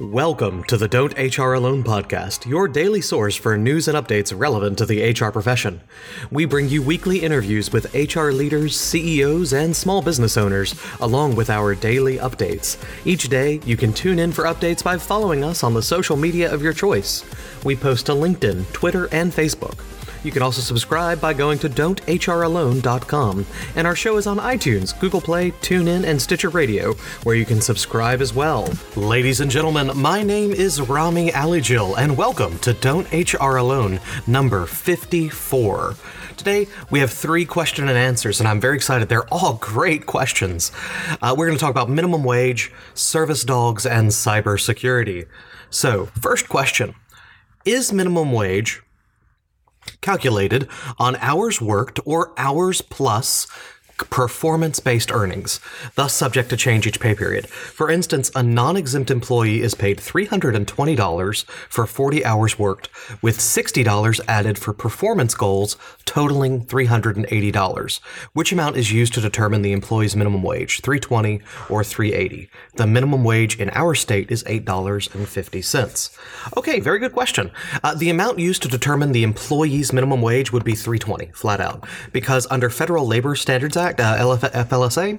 Welcome to the Don't HR Alone podcast, your daily source for news and updates relevant to the HR profession. We bring you weekly interviews with HR leaders, CEOs, and small business owners, along with our daily updates. Each day, you can tune in for updates by following us on the social media of your choice. We post to LinkedIn, Twitter, and Facebook. You can also subscribe by going to don'thralone.com. And our show is on iTunes, Google Play, TuneIn, and Stitcher Radio, where you can subscribe as well. Ladies and gentlemen, my name is Rami Alijil, and welcome to Don't HR Alone, number 54. Today, we have three question and answers, and I'm very excited. They're all great questions. Uh, we're going to talk about minimum wage, service dogs, and cybersecurity. So, first question Is minimum wage calculated on hours worked or hours plus performance based earnings, thus subject to change each pay period. For instance, a non exempt employee is paid $320 for 40 hours worked, with $60 added for performance goals, totaling $380. Which amount is used to determine the employee's minimum wage, 320 or 380? The minimum wage in our state is $8.50. Okay, very good question. Uh, the amount used to determine the employee's minimum wage would be 320, flat out, because under Federal Labor Standards Act, Act, uh, FLSA,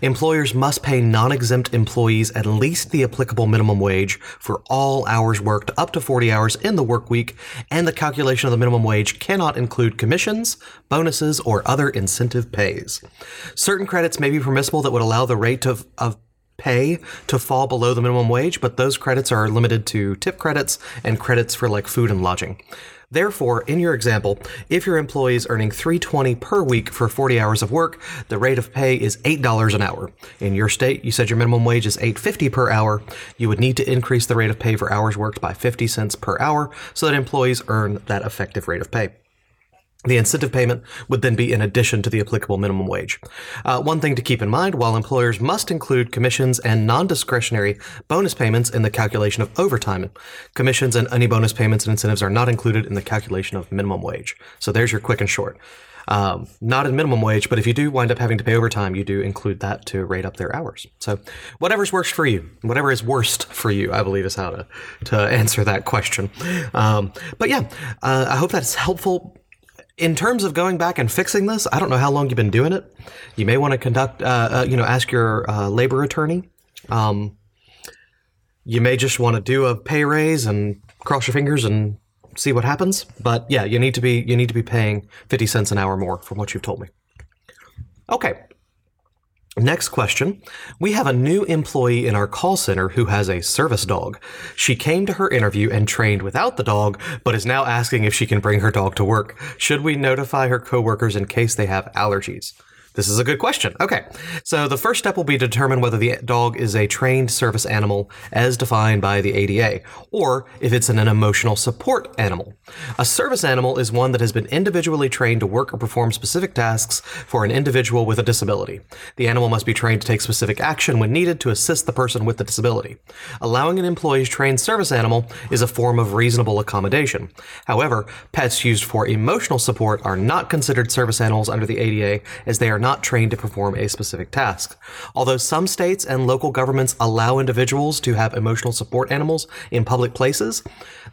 employers must pay non exempt employees at least the applicable minimum wage for all hours worked up to 40 hours in the work week, and the calculation of the minimum wage cannot include commissions, bonuses, or other incentive pays. Certain credits may be permissible that would allow the rate of, of pay to fall below the minimum wage, but those credits are limited to tip credits and credits for like food and lodging. Therefore, in your example, if your employee is earning 320 per week for 40 hours of work, the rate of pay is $8 an hour. In your state, you said your minimum wage is 8.50 per hour. You would need to increase the rate of pay for hours worked by 50 cents per hour so that employees earn that effective rate of pay. The incentive payment would then be in addition to the applicable minimum wage. Uh, one thing to keep in mind while employers must include commissions and non discretionary bonus payments in the calculation of overtime, commissions and any bonus payments and incentives are not included in the calculation of minimum wage. So there's your quick and short. Um, not in minimum wage, but if you do wind up having to pay overtime, you do include that to rate up their hours. So whatever's worst for you, whatever is worst for you, I believe is how to, to answer that question. Um, but yeah, uh, I hope that's helpful in terms of going back and fixing this, I don't know how long you've been doing it. You may want to conduct, uh, uh, you know, ask your uh, labor attorney. Um, you may just want to do a pay raise and cross your fingers and see what happens. But yeah, you need to be you need to be paying fifty cents an hour more from what you've told me. Okay, Next question. We have a new employee in our call center who has a service dog. She came to her interview and trained without the dog, but is now asking if she can bring her dog to work. Should we notify her coworkers in case they have allergies? This is a good question. Okay. So the first step will be to determine whether the dog is a trained service animal as defined by the ADA, or if it's an, an emotional support animal. A service animal is one that has been individually trained to work or perform specific tasks for an individual with a disability. The animal must be trained to take specific action when needed to assist the person with the disability. Allowing an employee's trained service animal is a form of reasonable accommodation. However, pets used for emotional support are not considered service animals under the ADA as they are not not trained to perform a specific task. Although some states and local governments allow individuals to have emotional support animals in public places,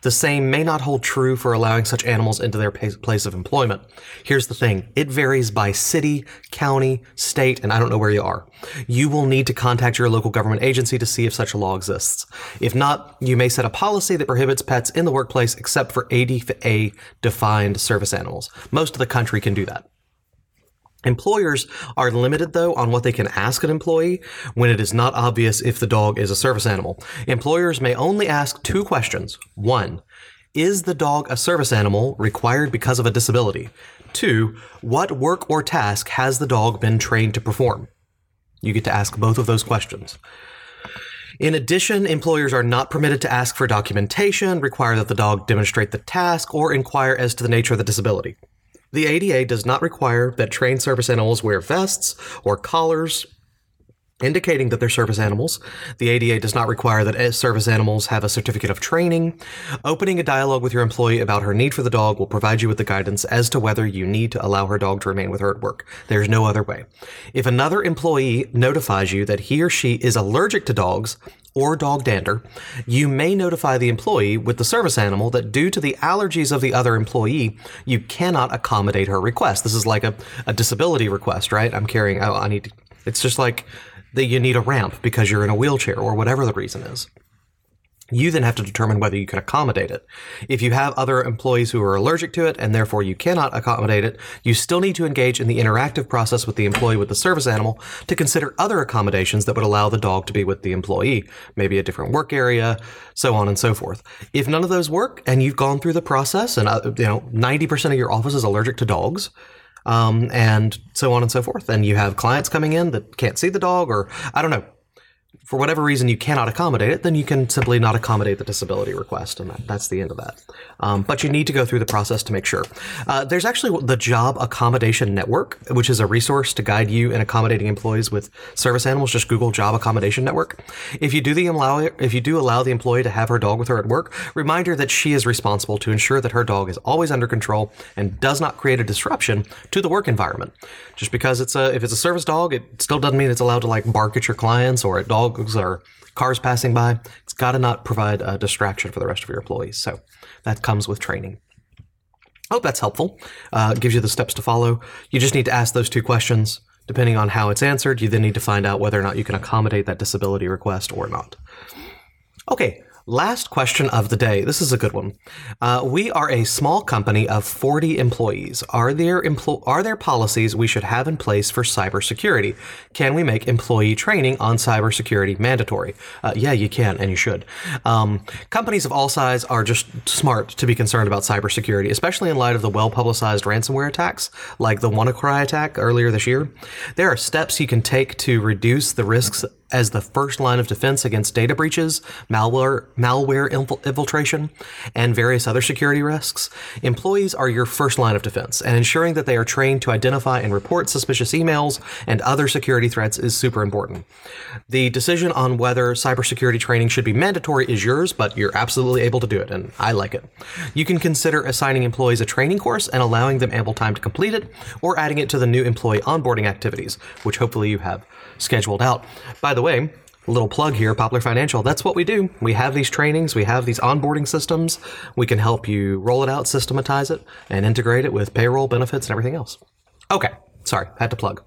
the same may not hold true for allowing such animals into their place of employment. Here's the thing it varies by city, county, state, and I don't know where you are. You will need to contact your local government agency to see if such a law exists. If not, you may set a policy that prohibits pets in the workplace except for ADA defined service animals. Most of the country can do that. Employers are limited, though, on what they can ask an employee when it is not obvious if the dog is a service animal. Employers may only ask two questions. One, is the dog a service animal required because of a disability? Two, what work or task has the dog been trained to perform? You get to ask both of those questions. In addition, employers are not permitted to ask for documentation, require that the dog demonstrate the task, or inquire as to the nature of the disability. The ADA does not require that trained service animals wear vests or collars indicating that they're service animals. The ADA does not require that eh, service animals have a certificate of training. Opening a dialogue with your employee about her need for the dog will provide you with the guidance as to whether you need to allow her dog to remain with her at work. There's no other way. If another employee notifies you that he or she is allergic to dogs, or dog dander, you may notify the employee with the service animal that due to the allergies of the other employee, you cannot accommodate her request. This is like a, a disability request, right? I'm carrying, oh, I need to, it's just like that you need a ramp because you're in a wheelchair or whatever the reason is. You then have to determine whether you can accommodate it. If you have other employees who are allergic to it and therefore you cannot accommodate it, you still need to engage in the interactive process with the employee with the service animal to consider other accommodations that would allow the dog to be with the employee, maybe a different work area, so on and so forth. If none of those work and you've gone through the process and uh, you know 90% of your office is allergic to dogs, um, and so on and so forth. And you have clients coming in that can't see the dog, or I don't know, for whatever reason you cannot accommodate it, then you can simply not accommodate the disability request, and that, that's the end of that. Um, but you need to go through the process to make sure. Uh, there's actually the Job Accommodation Network, which is a resource to guide you in accommodating employees with service animals. Just Google Job Accommodation Network. If you do the allow, if you do allow the employee to have her dog with her at work, remind her that she is responsible to ensure that her dog is always under control and does not create a disruption to the work environment. Just because it's a if it's a service dog, it still doesn't mean it's allowed to like bark at your clients or at dog dogs or cars passing by. It's got to not provide a distraction for the rest of your employees. So that comes with training. I hope that's helpful. Uh, gives you the steps to follow. You just need to ask those two questions. Depending on how it's answered, you then need to find out whether or not you can accommodate that disability request or not. Okay, Last question of the day. This is a good one. Uh, we are a small company of 40 employees. Are there empl- are there policies we should have in place for cybersecurity? Can we make employee training on cybersecurity mandatory? Uh, yeah, you can, and you should. Um, companies of all size are just smart to be concerned about cybersecurity, especially in light of the well publicized ransomware attacks, like the WannaCry attack earlier this year. There are steps you can take to reduce the risks as the first line of defense against data breaches, malware, malware infiltration, and various other security risks. Employees are your first line of defense, and ensuring that they are trained to identify and report suspicious emails and other security threats is super important. The decision on whether cybersecurity training should be mandatory is yours, but you're absolutely able to do it, and I like it. You can consider assigning employees a training course and allowing them ample time to complete it, or adding it to the new employee onboarding activities, which hopefully you have scheduled out. By the a little plug here, Poplar Financial. That's what we do. We have these trainings, we have these onboarding systems. We can help you roll it out, systematize it, and integrate it with payroll benefits and everything else. Okay, sorry, had to plug.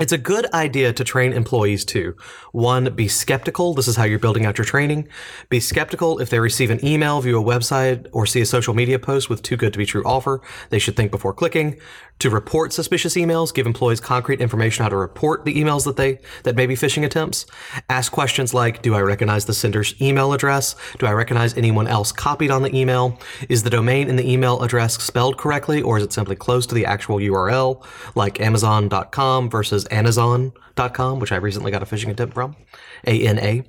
It's a good idea to train employees to One, be skeptical. This is how you're building out your training. Be skeptical if they receive an email, view a website, or see a social media post with too good to be true offer. They should think before clicking. To report suspicious emails, give employees concrete information how to report the emails that they that may be phishing attempts. Ask questions like, do I recognize the sender's email address? Do I recognize anyone else copied on the email? Is the domain in the email address spelled correctly or is it simply close to the actual URL like amazon.com versus anazon.com, which I recently got a phishing attempt from? A N A.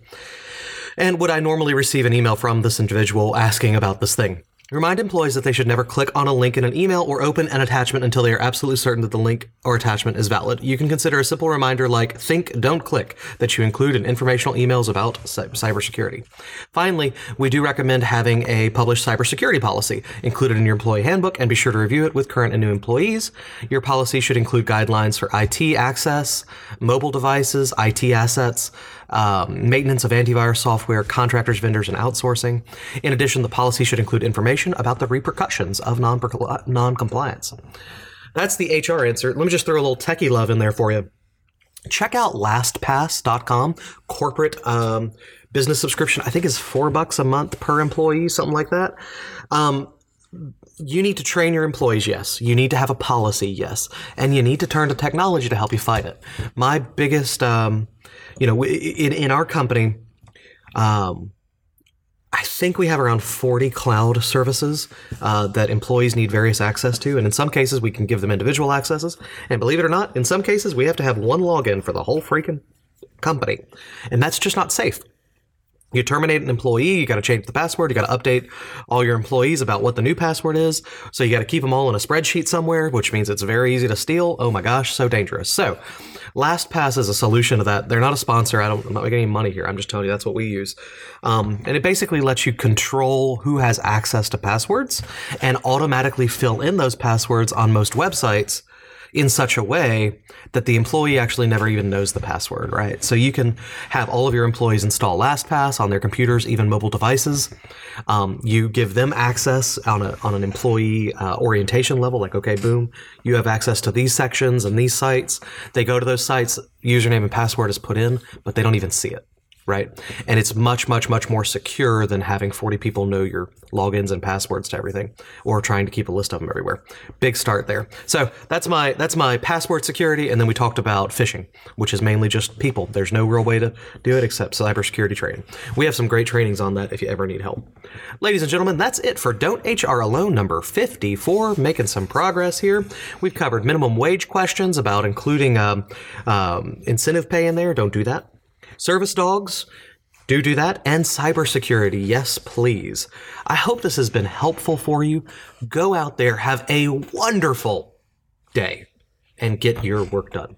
And would I normally receive an email from this individual asking about this thing? Remind employees that they should never click on a link in an email or open an attachment until they are absolutely certain that the link or attachment is valid. You can consider a simple reminder like think, don't click that you include in informational emails about cybersecurity. Finally, we do recommend having a published cybersecurity policy included in your employee handbook and be sure to review it with current and new employees. Your policy should include guidelines for IT access, mobile devices, IT assets, um, maintenance of antivirus software, contractors, vendors, and outsourcing. In addition, the policy should include information about the repercussions of non compliance. That's the HR answer. Let me just throw a little techie love in there for you. Check out LastPass.com, corporate um, business subscription. I think is four bucks a month per employee, something like that. Um, you need to train your employees, yes. You need to have a policy, yes. And you need to turn to technology to help you fight it. My biggest um, you know, in in our company, um, I think we have around 40 cloud services uh, that employees need various access to. And in some cases, we can give them individual accesses. And believe it or not, in some cases, we have to have one login for the whole freaking company. And that's just not safe. You terminate an employee, you got to change the password, you got to update all your employees about what the new password is. So you got to keep them all in a spreadsheet somewhere, which means it's very easy to steal. Oh my gosh, so dangerous. So LastPass is a solution to that. They're not a sponsor. I don't, I'm not making any money here. I'm just telling you that's what we use. Um, and it basically lets you control who has access to passwords and automatically fill in those passwords on most websites in such a way that the employee actually never even knows the password, right? So you can have all of your employees install LastPass on their computers, even mobile devices. Um, you give them access on a on an employee uh, orientation level, like okay, boom, you have access to these sections and these sites. They go to those sites, username and password is put in, but they don't even see it right? And it's much, much, much more secure than having 40 people know your logins and passwords to everything or trying to keep a list of them everywhere. Big start there. So that's my that's my password security. And then we talked about phishing, which is mainly just people. There's no real way to do it except cybersecurity training. We have some great trainings on that if you ever need help. Ladies and gentlemen, that's it for Don't HR Alone number 54. Making some progress here. We've covered minimum wage questions about including um, um, incentive pay in there. Don't do that Service dogs, do do that. And cybersecurity, yes, please. I hope this has been helpful for you. Go out there, have a wonderful day, and get your work done.